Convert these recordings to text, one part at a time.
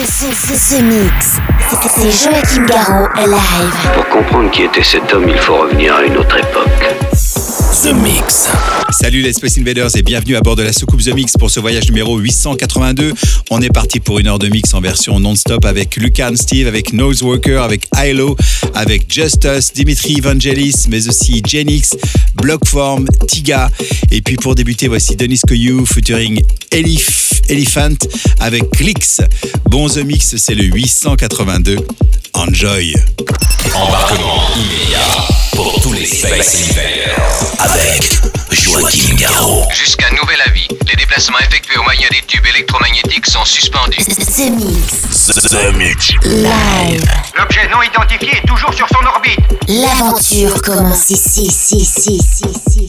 The Mix. C'est Joachim Garraud live. Pour comprendre qui était cet homme, il faut revenir à une autre époque. The Mix. Salut les Space Invaders et bienvenue à bord de la soucoupe The Mix pour ce voyage numéro 882. On est parti pour une heure de mix en version non-stop avec Lucan Steve, avec Nose Worker, avec Hilo, avec Justus, Dimitri Evangelis, mais aussi Genix, Blockform, Tiga. Et puis pour débuter, voici Denis Koyou featuring Elif, Elephant avec Clicks. Bon The Mix, c'est le 882. Enjoy. Embarquement immédiat pour tous les Space Invaders avec Joachim Garraud. Jusqu'à nouvel avis, les déplacements effectués au moyen des tubes électromagnétiques sont suspendus. The Mix. The Mix. Live. L'objet non identifié est toujours sur son orbite. L'aventure commence ici, ici, ici, ici, ici,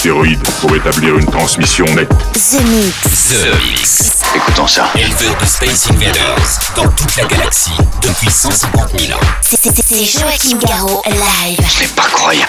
D'astéroïdes pour établir une transmission nette. The Mix. The Mix. Écoutons ça. Éleveur de Space Invaders dans toute la galaxie depuis 150 000 ans. C'est- C'est c'est Joachim Garraud live. C'est pas croyable.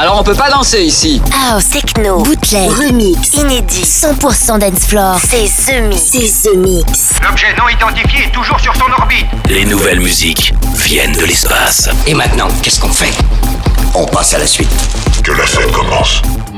Alors on peut pas danser ici. House, techno, bootleg, remix, inédit, 100% dance floor. C'est The Mix. C'est The Mix. L'objet non identifié est toujours sur son orbite. Les nouvelles musiques viennent de l'espace. Et maintenant, qu'est-ce qu'on fait? On passe à la suite. Que la fête commence.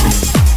emotions.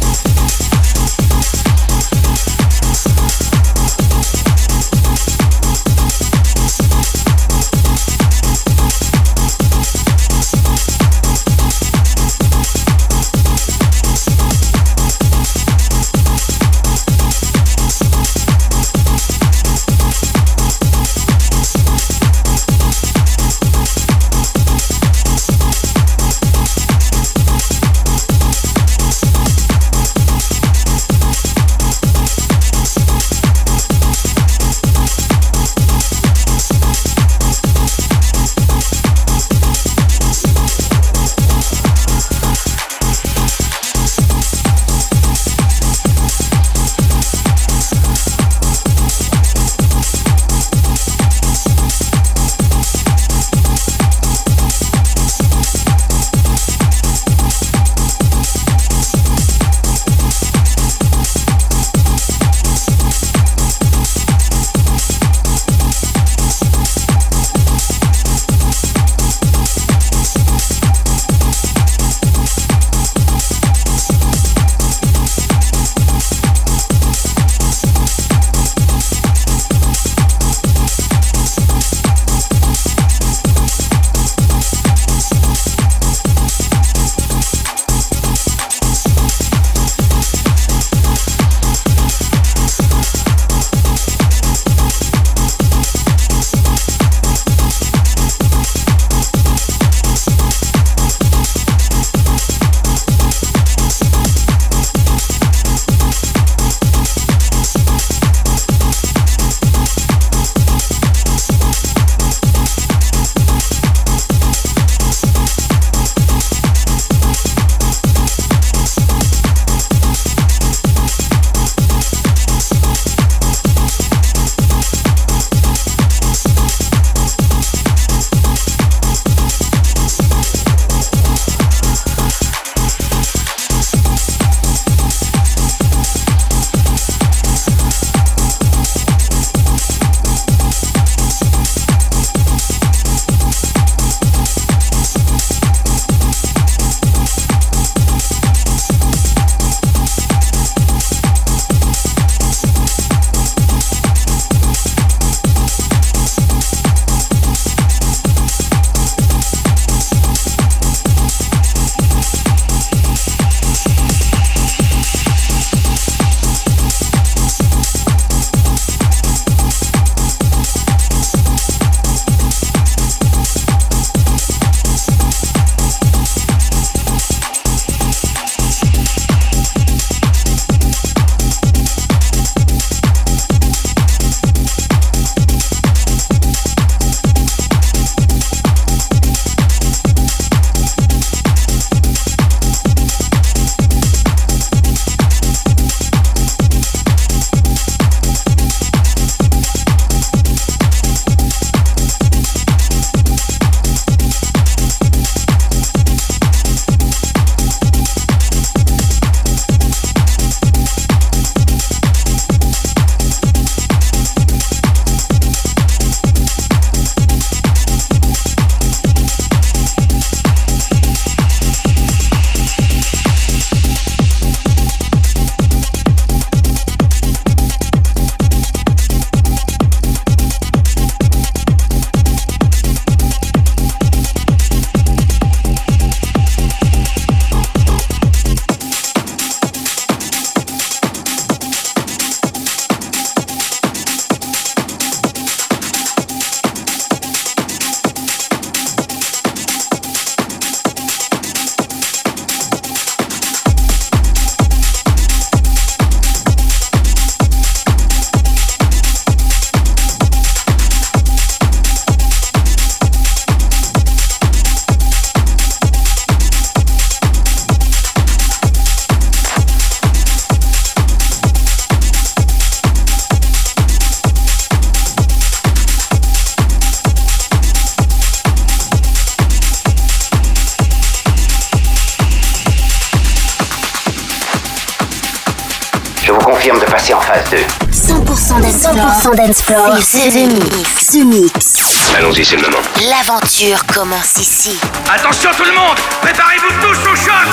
100% dance 100% dance floor. C'est The Mix. The Mix. Allons-y, c'est le moment. L'aventure commence ici. Attention tout le monde Préparez-vous tous au choc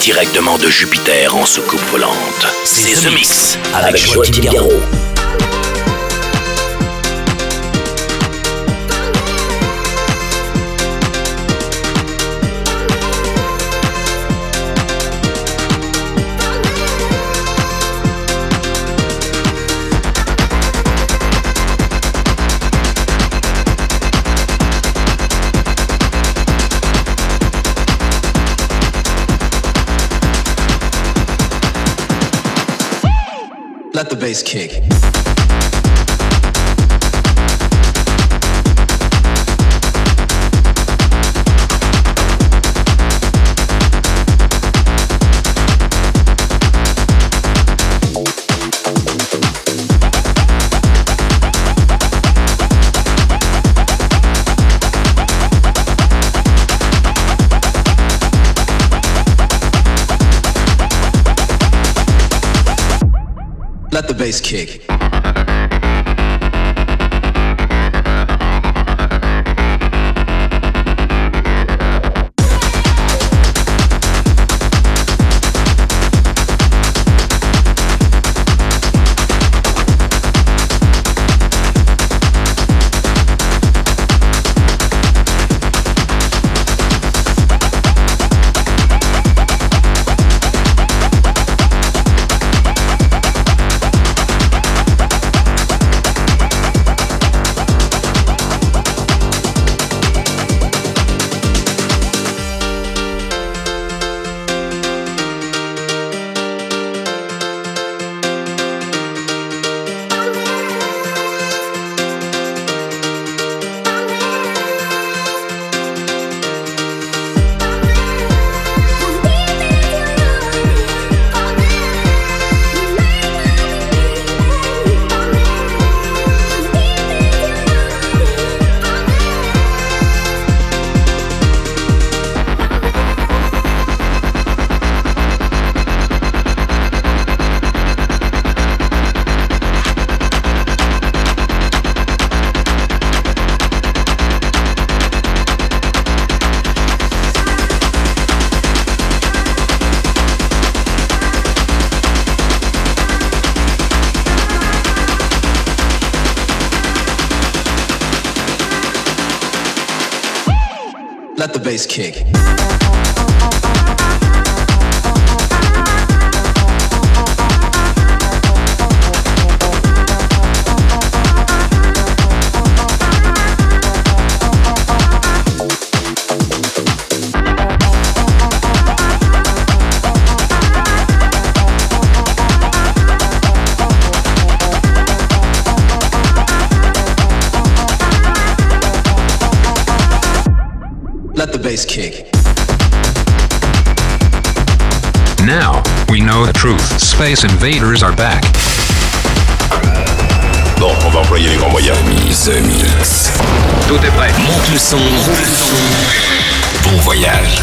directement de Jupiter en soucoupe volante. C'est The Mix avec Joachim Garraud. Let the bass kick. place kick. The bass kick. Bass kick. Now, we know the truth. Space invaders are back. Bon, on va employer les grands moyens. The Mix. Tout est prêt. Monte le son. Monte le son. Bon voyage.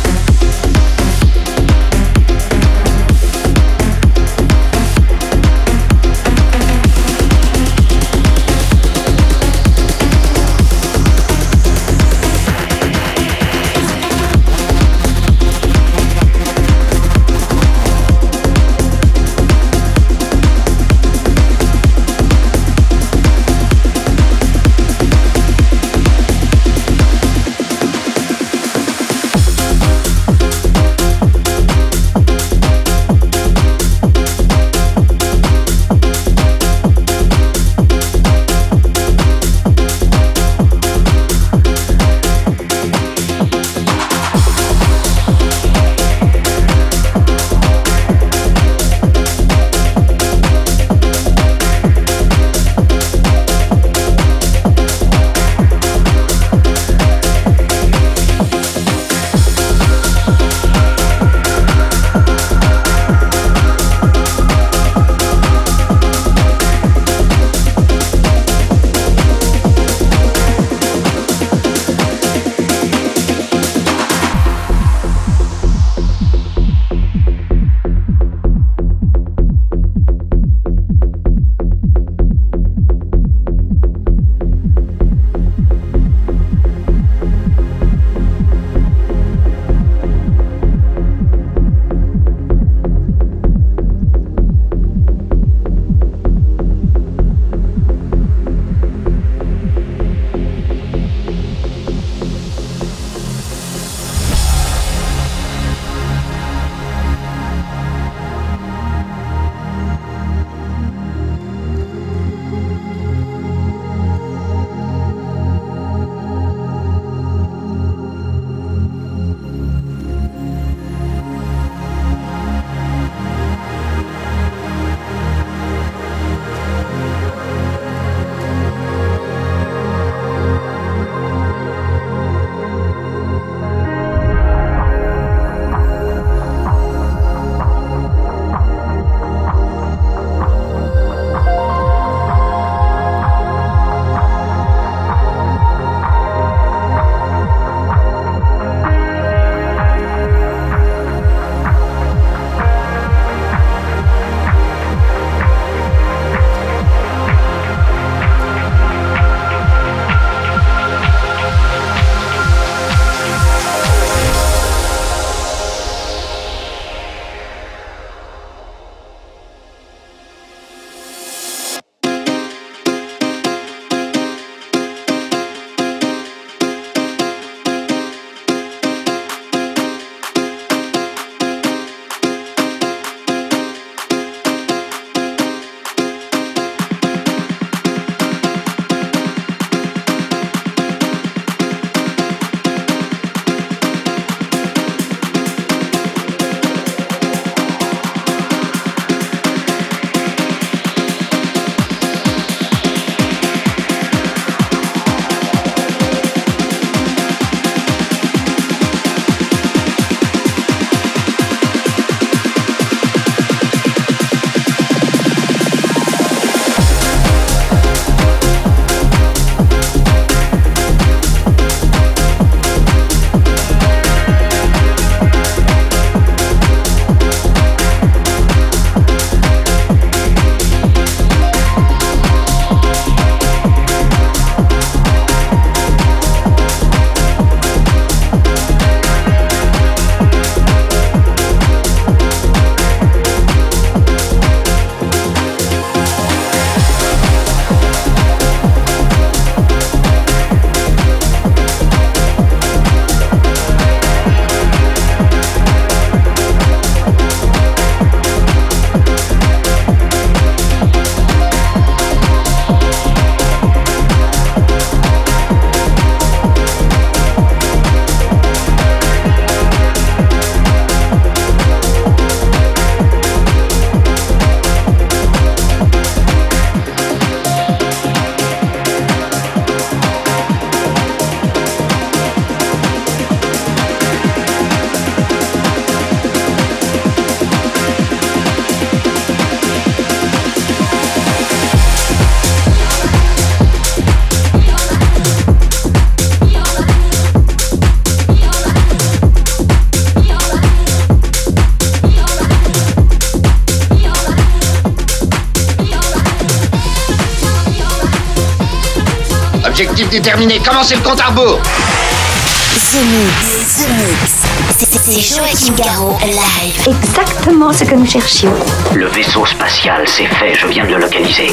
Objectif déterminé, commencez le compte à rebours? The Mix, The Mix. C'est- C'est Joachim Garraud, live. Exactement ce que nous cherchions. Le vaisseau spatial, c'est fait, je viens de le localiser.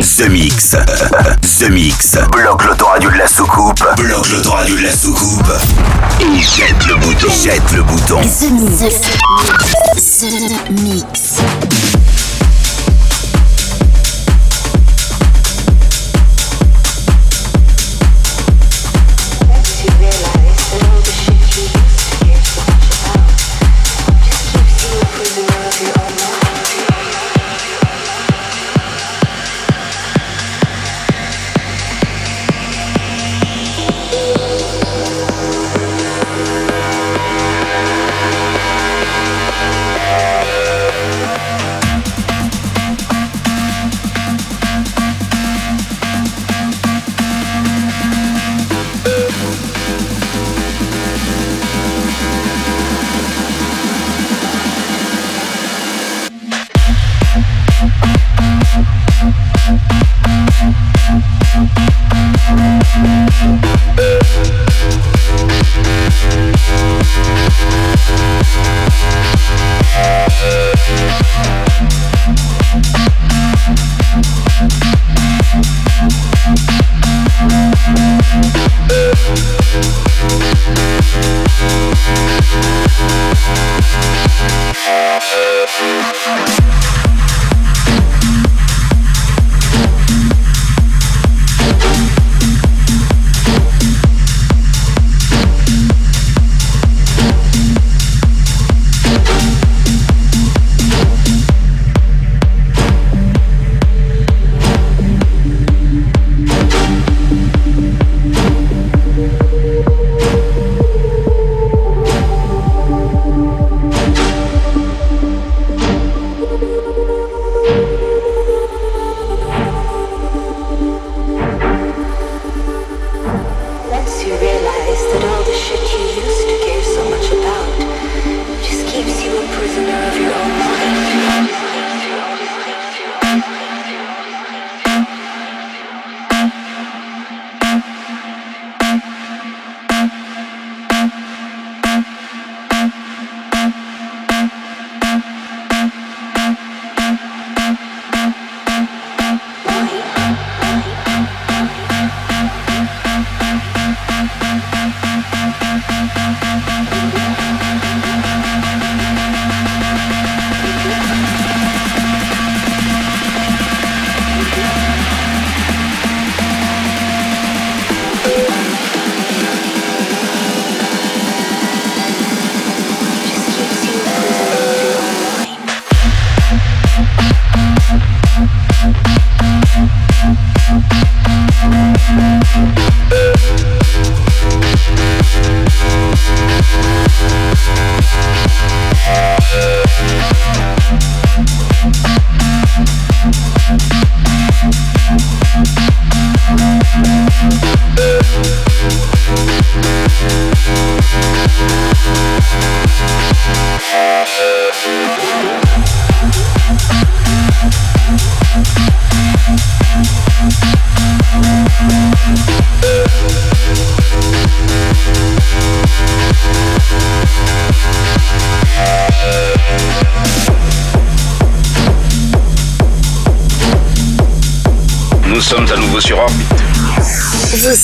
The Mix. The Mix. Bloque l'autoradio de la soucoupe. Bloque l'autoradio de la soucoupe. Et jette le bouton. Jette le bouton. The Mix. The Mix.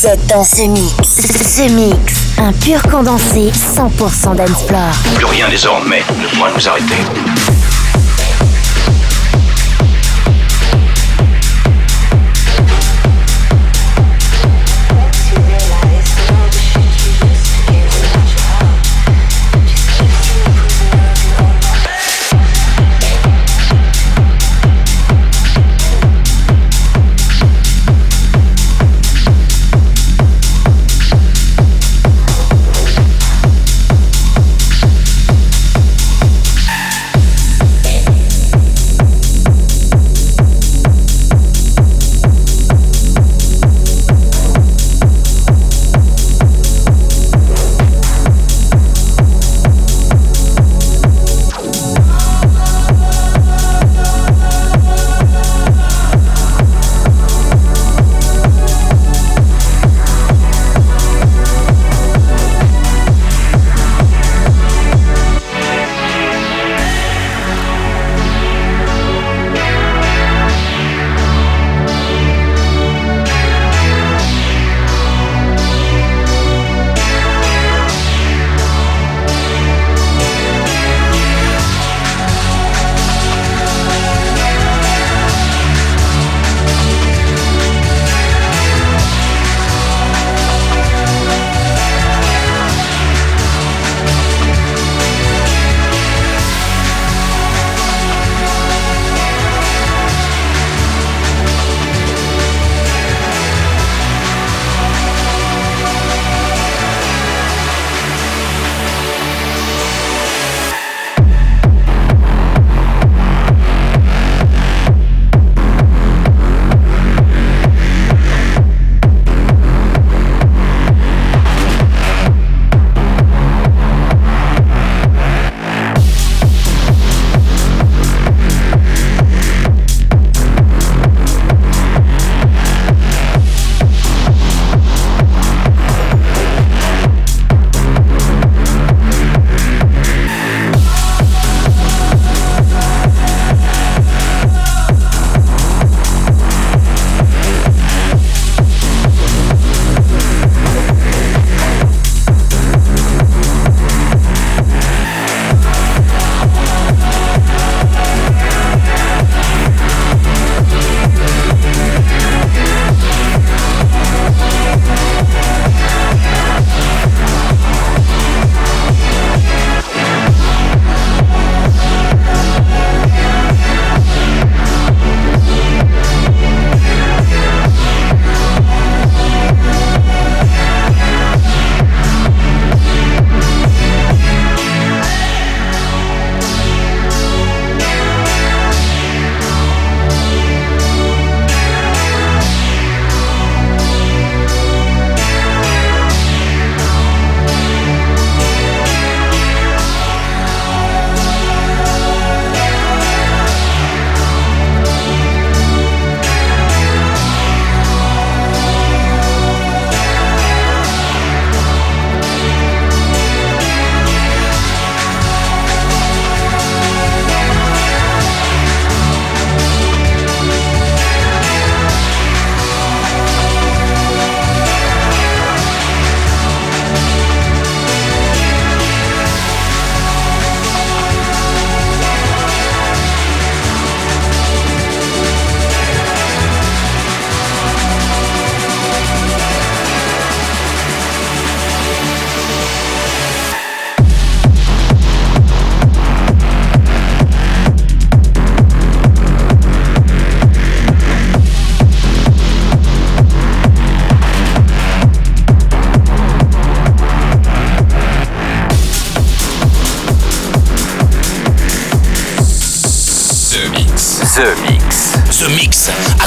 Vous êtes dans ce mix. Ce mix, un pur condensé 100% d'Ensplore. Plus rien désormais ne pourra nous arrêter.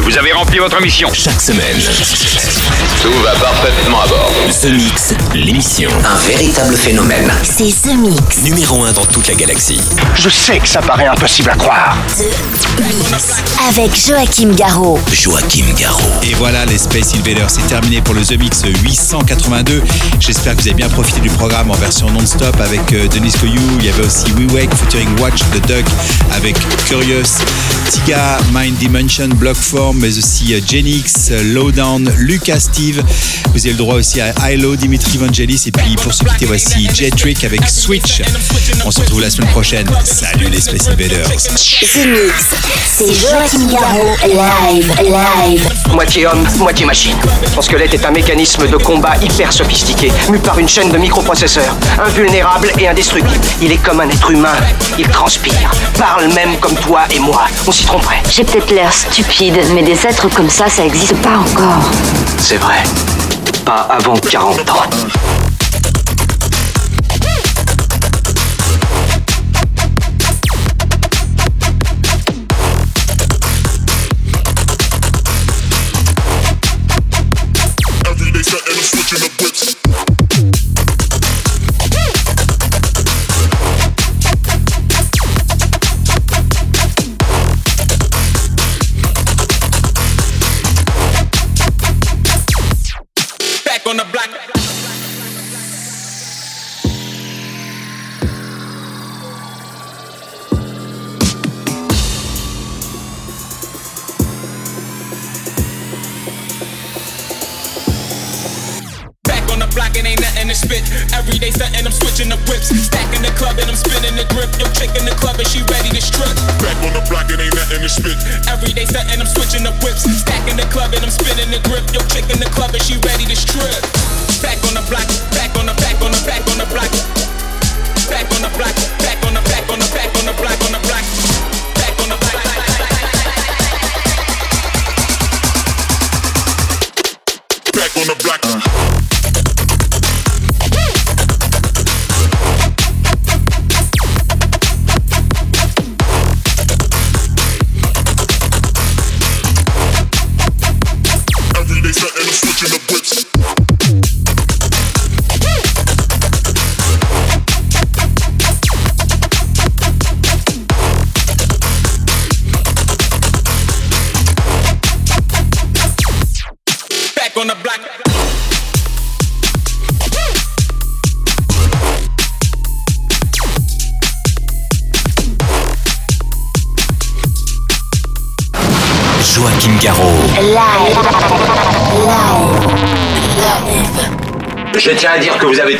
Vous avez rempli votre mission. Chaque semaine, Tout va parfaitement à bord. The Mix, l'émission. Un véritable phénomène. C'est The Mix. Numéro 1 dans toute la galaxie. Je sais que ça paraît impossible à croire. Avec Joachim Garraud. Joachim Garraud. Et voilà, les Space Invaders, c'est terminé pour le The Mix 882. J'espère que vous avez bien profité du programme en version non-stop avec euh, Denis Koyou. Il y avait aussi We Wake featuring Watch the Duck avec Curious, Tiga, Mind Dimension, Blockform, mais aussi euh, Genix, Lowdown, Lucas Steve. Vous avez le droit aussi à Hilo, Dimitri Vangelis. Et puis pour se quitter, voici Jet Trick avec Switch. On se retrouve la semaine prochaine. Salut les Space Invaders. C'est Joachim Garraud. Live, live. Moitié homme, moitié machine. Son squelette est un mécanisme de combat hyper sophistiqué, mu par une chaîne de microprocesseurs, invulnérable et indestructible. Il est comme un être humain, il transpire, parle même comme toi et moi. On s'y tromperait. J'ai peut-être l'air stupide, mais des êtres comme ça, ça existe pas encore. C'est vrai. Pas avant 40 ans. On the block.